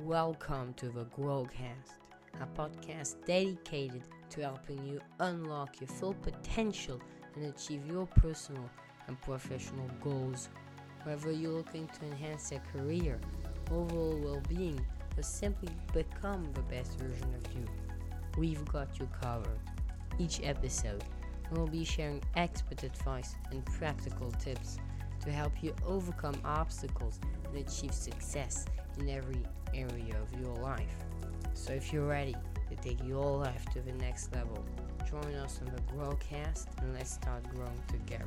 Welcome to the Growcast, a podcast dedicated to helping you unlock your full potential and achieve your personal and professional goals. Whether you're looking to enhance your career, overall well being, or simply become the best version of you, we've got you covered. Each episode, we'll be sharing expert advice and practical tips to help you overcome obstacles and achieve success in every area of your life. So if you're ready to take your life to the next level, join us on the Growcast and let's start growing together.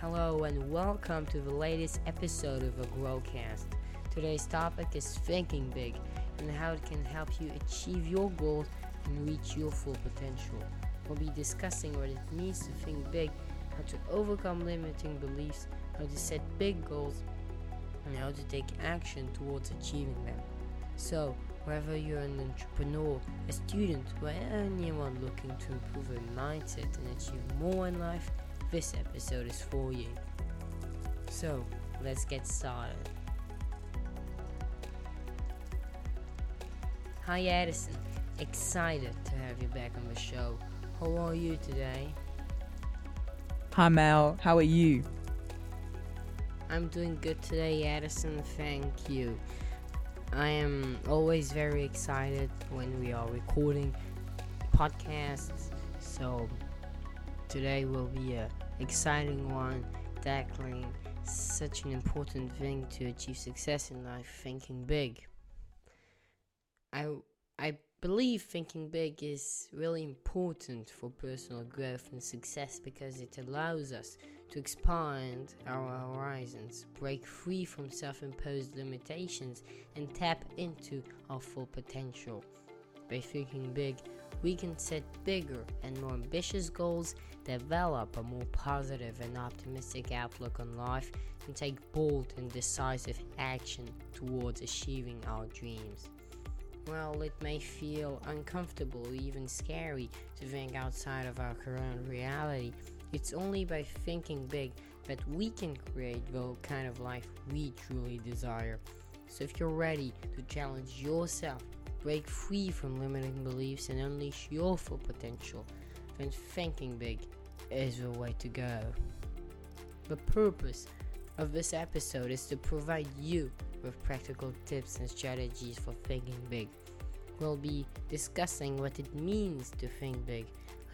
Hello and welcome to the latest episode of the Growcast. Today's topic is thinking big and how it can help you achieve your goals and reach your full potential. We'll be discussing what it means to think big, how to overcome limiting beliefs, how to set big goals, and how to take action towards achieving them. So, whether you're an entrepreneur, a student, or anyone looking to improve their mindset and achieve more in life, this episode is for you. So, let's get started. Hi, Addison. Excited to have you back on the show. How are you today? Hi Mel, how are you? I'm doing good today, Addison. Thank you. I am always very excited when we are recording podcasts. So today will be a exciting one, tackling such an important thing to achieve success in life, thinking big. I I believe thinking big is really important for personal growth and success because it allows us to expand our horizons, break free from self imposed limitations, and tap into our full potential. By thinking big, we can set bigger and more ambitious goals, develop a more positive and optimistic outlook on life, and take bold and decisive action towards achieving our dreams. Well, it may feel uncomfortable, even scary, to think outside of our current reality. It's only by thinking big that we can create the kind of life we truly desire. So, if you're ready to challenge yourself, break free from limiting beliefs, and unleash your full potential, then thinking big is the way to go. The purpose of this episode is to provide you with practical tips and strategies for thinking big. We'll be discussing what it means to think big,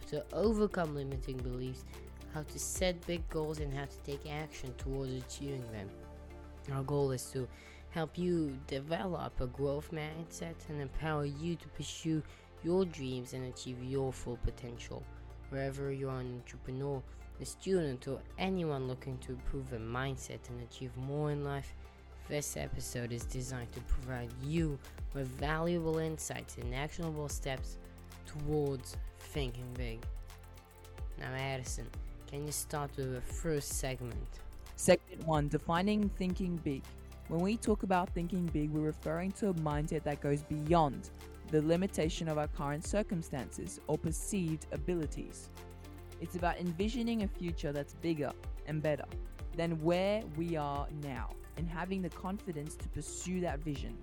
to overcome limiting beliefs, how to set big goals, and how to take action towards achieving them. Our goal is to help you develop a growth mindset and empower you to pursue your dreams and achieve your full potential. Wherever you are an entrepreneur, a student, or anyone looking to improve their mindset and achieve more in life, this episode is designed to provide you with valuable insights and actionable steps towards thinking big. Now, Addison, can you start with the first segment? Segment 1 Defining Thinking Big. When we talk about thinking big, we're referring to a mindset that goes beyond the limitation of our current circumstances or perceived abilities. It's about envisioning a future that's bigger and better than where we are now and having the confidence to pursue that vision.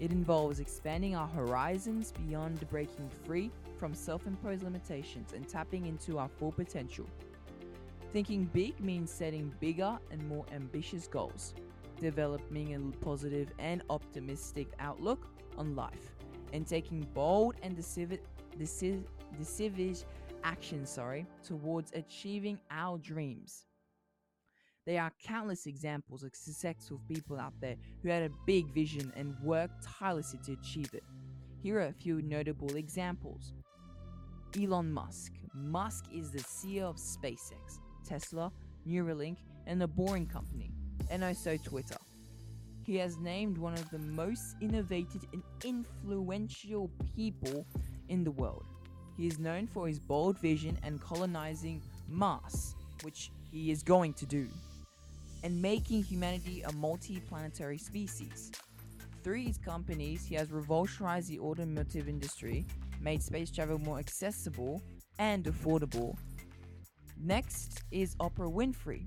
It involves expanding our horizons beyond breaking free from self imposed limitations and tapping into our full potential. Thinking big means setting bigger and more ambitious goals, developing a positive and optimistic outlook on life, and taking bold and decisive, action sorry, towards achieving our dreams. There are countless examples of successful people out there who had a big vision and worked tirelessly to achieve it. Here are a few notable examples. Elon Musk. Musk is the CEO of SpaceX, Tesla, Neuralink, and the Boring Company, and also Twitter. He has named one of the most innovative and influential people in the world. He is known for his bold vision and colonizing Mars, which he is going to do and making humanity a multi planetary species. Through his companies, he has revolutionized the automotive industry, made space travel more accessible and affordable. Next is Oprah Winfrey.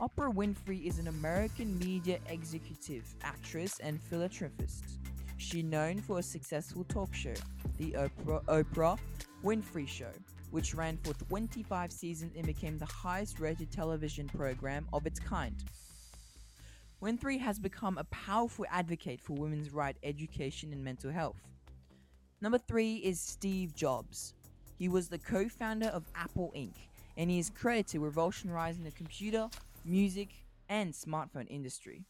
Oprah Winfrey is an American media executive, actress, and philanthropist. She's known for a successful talk show, The Oprah, Oprah Winfrey Show, which ran for 25 seasons and became the highest rated television program of its kind. Winfrey has become a powerful advocate for women's rights, education and mental health. Number three is Steve Jobs. He was the co founder of Apple Inc., and he is credited with revolutionizing the computer, music, and smartphone industry.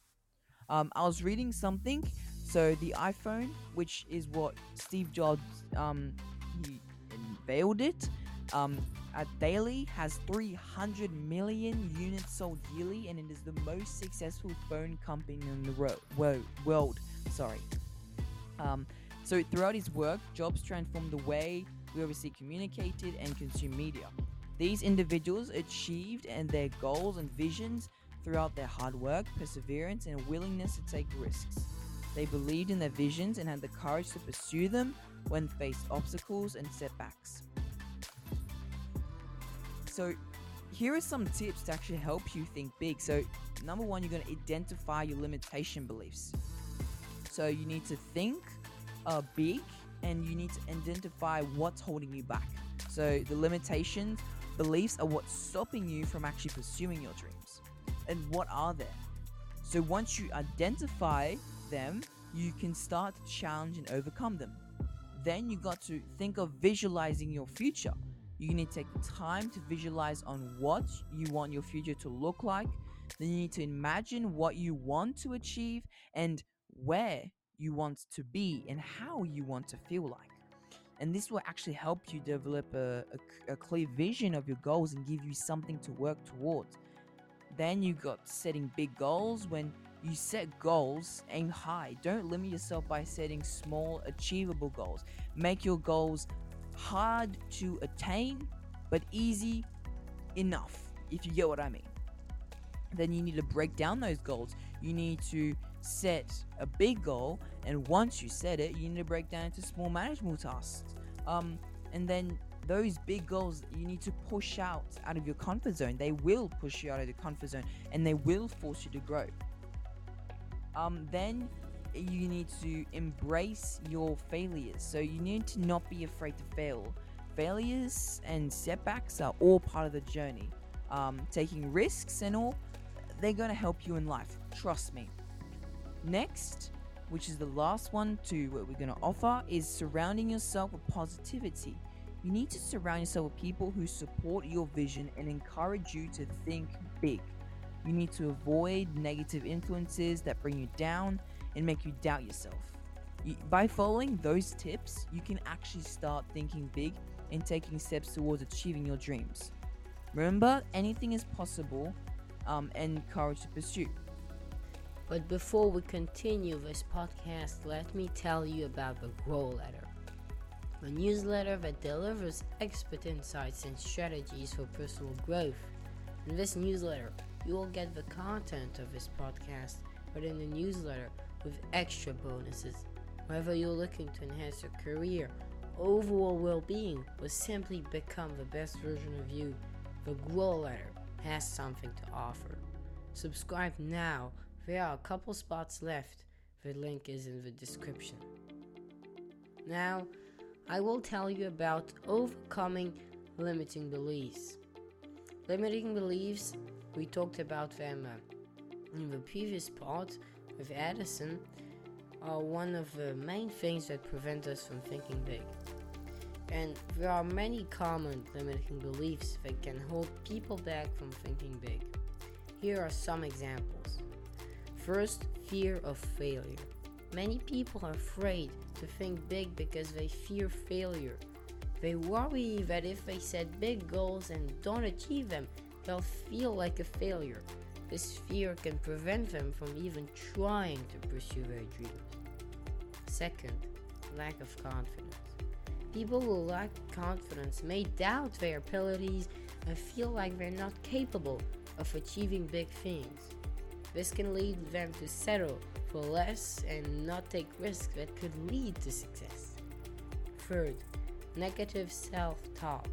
Um, I was reading something, so the iPhone, which is what Steve Jobs um, he unveiled it, um, at daily has 300 million units sold yearly, and it is the most successful phone company in the ro- world. Sorry. Um, so throughout his work, Jobs transformed the way we obviously communicated and consume media. These individuals achieved and their goals and visions throughout their hard work, perseverance, and willingness to take risks. They believed in their visions and had the courage to pursue them when faced obstacles and setbacks. So, here are some tips to actually help you think big. So, number one, you're going to identify your limitation beliefs. So, you need to think uh, big and you need to identify what's holding you back. So, the limitations, beliefs are what's stopping you from actually pursuing your dreams. And what are they? So, once you identify them, you can start to challenge and overcome them. Then you got to think of visualizing your future. You need to take time to visualize on what you want your future to look like. Then you need to imagine what you want to achieve and where you want to be and how you want to feel like. And this will actually help you develop a, a, a clear vision of your goals and give you something to work towards. Then you got setting big goals. When you set goals, aim high. Don't limit yourself by setting small, achievable goals. Make your goals hard to attain, but easy enough, if you get what I mean. Then you need to break down those goals. You need to set a big goal, and once you set it, you need to break down into small manageable tasks. Um, and then those big goals you need to push out out of your comfort zone. They will push you out of the comfort zone, and they will force you to grow. Um, then you need to embrace your failures. So you need to not be afraid to fail. Failures and setbacks are all part of the journey. Um, taking risks and all, they're going to help you in life. Trust me. Next, which is the last one to what we're going to offer, is surrounding yourself with positivity. You need to surround yourself with people who support your vision and encourage you to think big. You need to avoid negative influences that bring you down and make you doubt yourself. You, by following those tips, you can actually start thinking big and taking steps towards achieving your dreams. Remember, anything is possible um, and courage to pursue. But before we continue this podcast, let me tell you about the Growletter, a newsletter that delivers expert insights and strategies for personal growth. In this newsletter, you will get the content of this podcast, but in the newsletter with extra bonuses. Whether you're looking to enhance your career, overall well being, or simply become the best version of you, the Growletter has something to offer. Subscribe now, there are a couple spots left. The link is in the description. Now, I will tell you about overcoming limiting beliefs. Limiting beliefs, we talked about them uh, in the previous part with Addison, are one of the main things that prevent us from thinking big. And there are many common limiting beliefs that can hold people back from thinking big. Here are some examples. First, fear of failure. Many people are afraid to think big because they fear failure. They worry that if they set big goals and don't achieve them, they'll feel like a failure. This fear can prevent them from even trying to pursue their dreams. Second, lack of confidence. People who lack confidence may doubt their abilities and feel like they're not capable of achieving big things. This can lead them to settle for less and not take risks that could lead to success. Third, negative self talk.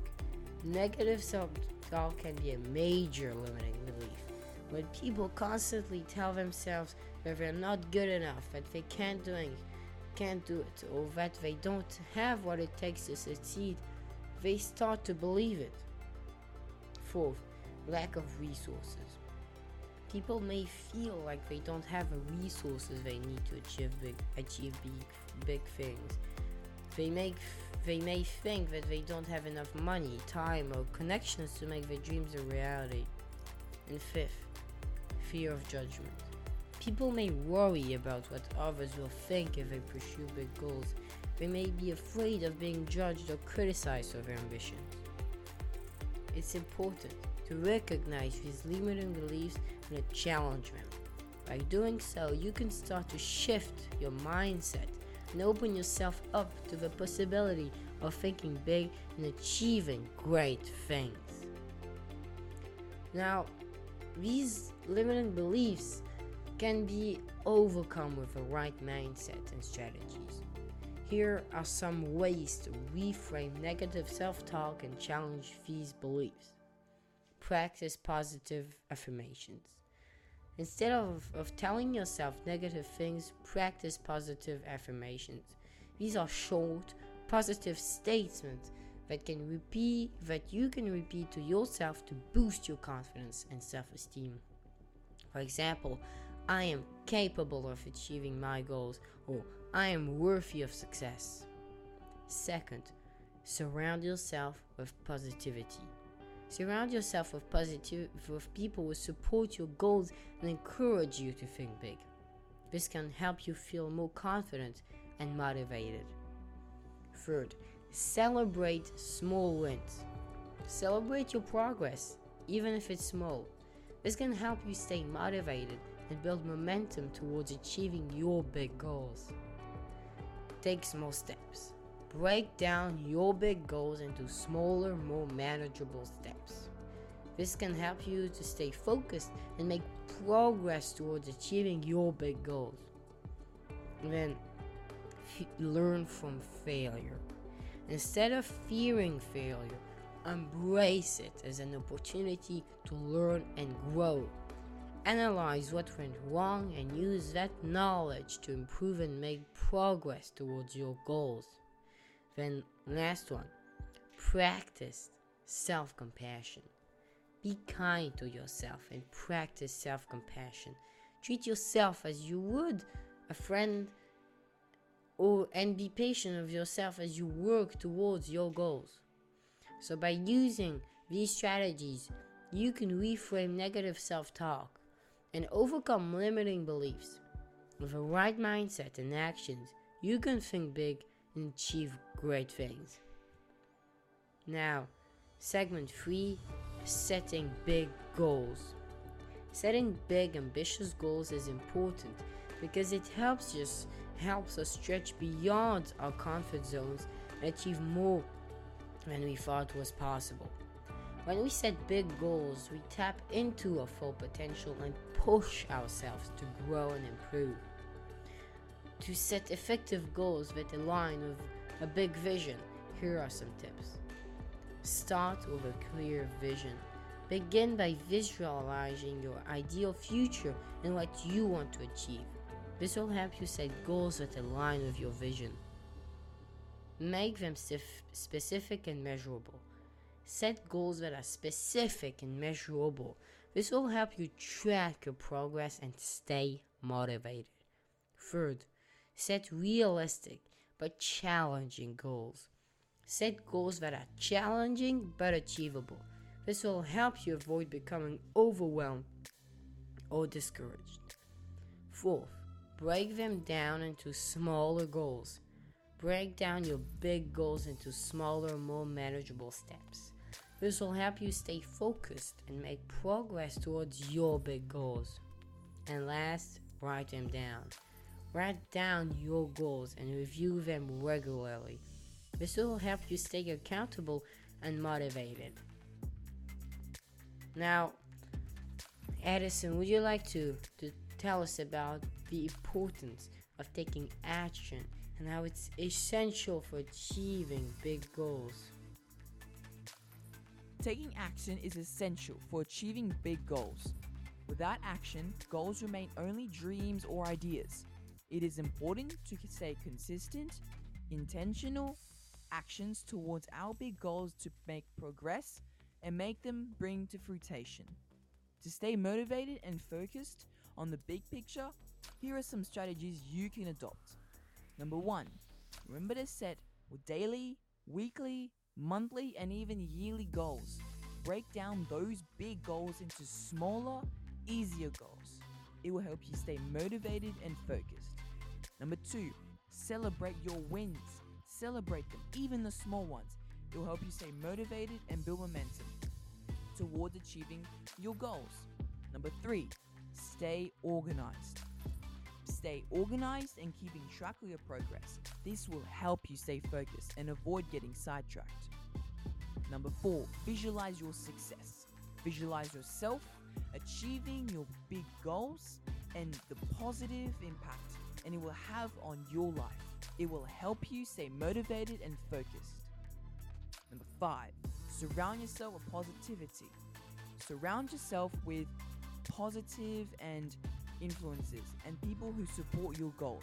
Negative self talk can be a major limiting belief. When people constantly tell themselves that they're not good enough, that they can't do it, can't do it, or that they don't have what it takes to succeed, they start to believe it. Fourth, lack of resources. People may feel like they don't have the resources they need to achieve big, achieve big, big things. They make they may think that they don't have enough money, time, or connections to make their dreams a reality. And fifth, fear of judgment. People may worry about what others will think if they pursue big goals. They may be afraid of being judged or criticized for their ambitions. It's important to recognize these limiting beliefs and to challenge them. By doing so, you can start to shift your mindset and open yourself up to the possibility of thinking big and achieving great things. Now, these limiting beliefs can be overcome with the right mindset and strategies. Here are some ways to reframe negative self talk and challenge these beliefs. Practice positive affirmations. Instead of, of telling yourself negative things, practice positive affirmations. These are short, positive statements that can repeat that you can repeat to yourself to boost your confidence and self-esteem. For example, I am capable of achieving my goals or I am worthy of success. Second, surround yourself with positivity. Surround yourself with positive with people who support your goals and encourage you to think big. This can help you feel more confident and motivated. Third, celebrate small wins. Celebrate your progress, even if it's small. This can help you stay motivated and build momentum towards achieving your big goals. Take small steps. Break down your big goals into smaller, more manageable steps. This can help you to stay focused and make progress towards achieving your big goals. And then learn from failure. Instead of fearing failure, embrace it as an opportunity to learn and grow. Analyze what went wrong and use that knowledge to improve and make progress towards your goals. Then, last one, practice self compassion. Be kind to yourself and practice self compassion. Treat yourself as you would a friend or and be patient of yourself as you work towards your goals. So by using these strategies, you can reframe negative self-talk and overcome limiting beliefs. With a right mindset and actions, you can think big and achieve great things. Now, segment 3 setting big goals. Setting big ambitious goals is important because it helps us helps us stretch beyond our comfort zones and achieve more than we thought was possible. When we set big goals, we tap into our full potential and push ourselves to grow and improve. To set effective goals that align with a big vision, here are some tips. Start with a clear vision. Begin by visualizing your ideal future and what you want to achieve. This will help you set goals that align with your vision. Make them specific and measurable. Set goals that are specific and measurable. This will help you track your progress and stay motivated. Third, set realistic but challenging goals. Set goals that are challenging but achievable. This will help you avoid becoming overwhelmed or discouraged. Fourth, break them down into smaller goals. Break down your big goals into smaller, more manageable steps. This will help you stay focused and make progress towards your big goals. And last, write them down. Write down your goals and review them regularly. This will help you stay accountable and motivated. Now, Addison, would you like to, to tell us about the importance of taking action and how it's essential for achieving big goals. Taking action is essential for achieving big goals. Without action, goals remain only dreams or ideas. It is important to stay consistent, intentional actions towards our big goals to make progress and make them bring to fruition. To stay motivated and focused on the big picture, here are some strategies you can adopt. Number one, remember to set daily, weekly, monthly, and even yearly goals. Break down those big goals into smaller, easier goals. It will help you stay motivated and focused. Number two, celebrate your wins. Celebrate them, even the small ones. It will help you stay motivated and build momentum towards achieving your goals. Number three, stay organized. Stay organized and keeping track of your progress. This will help you stay focused and avoid getting sidetracked. Number four, visualize your success. Visualize yourself achieving your big goals and the positive impact and it will have on your life. It will help you stay motivated and focused. Number five, surround yourself with positivity. Surround yourself with positive and influences and people who support your goals.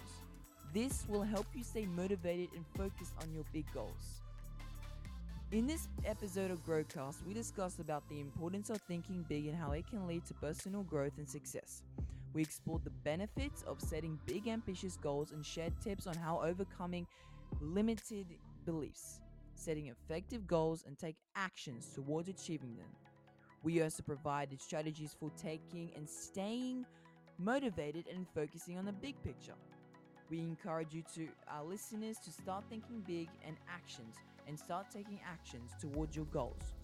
This will help you stay motivated and focused on your big goals. In this episode of Growcast, we discussed about the importance of thinking big and how it can lead to personal growth and success. We explored the benefits of setting big ambitious goals and shared tips on how overcoming limited beliefs, setting effective goals and take actions towards achieving them. We also provided strategies for taking and staying motivated and focusing on the big picture. We encourage you to our listeners to start thinking big and actions and start taking actions towards your goals.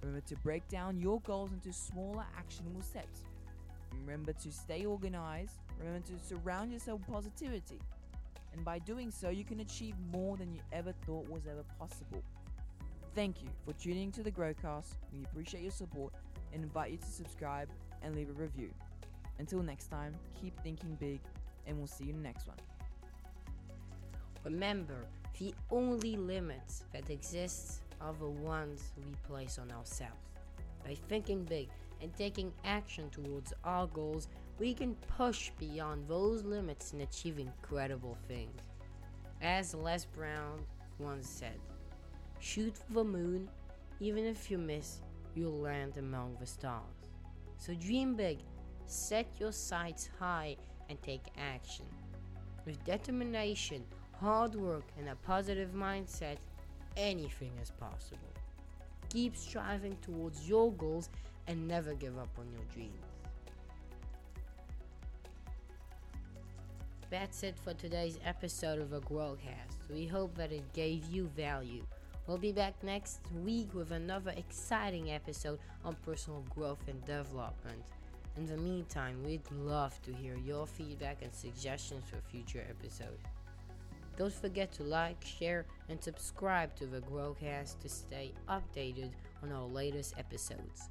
Remember to break down your goals into smaller actionable steps. Remember to stay organized. Remember to surround yourself with positivity. And by doing so, you can achieve more than you ever thought was ever possible. Thank you for tuning to the Growcast. We appreciate your support and invite you to subscribe and leave a review. Until next time, keep thinking big, and we'll see you in the next one. Remember, the only limits that exist are the ones we place on ourselves. By thinking big and taking action towards our goals, we can push beyond those limits and achieve incredible things. As Les Brown once said, shoot for the moon, even if you miss, you'll land among the stars. So dream big, set your sights high, and take action. With determination, hard work, and a positive mindset, anything is possible. Keep striving towards your goals and never give up on your dreams. That's it for today's episode of a Growcast. We hope that it gave you value. We'll be back next week with another exciting episode on personal growth and development. In the meantime, we'd love to hear your feedback and suggestions for future episodes. Don't forget to like, share, and subscribe to the Growcast to stay updated on our latest episodes.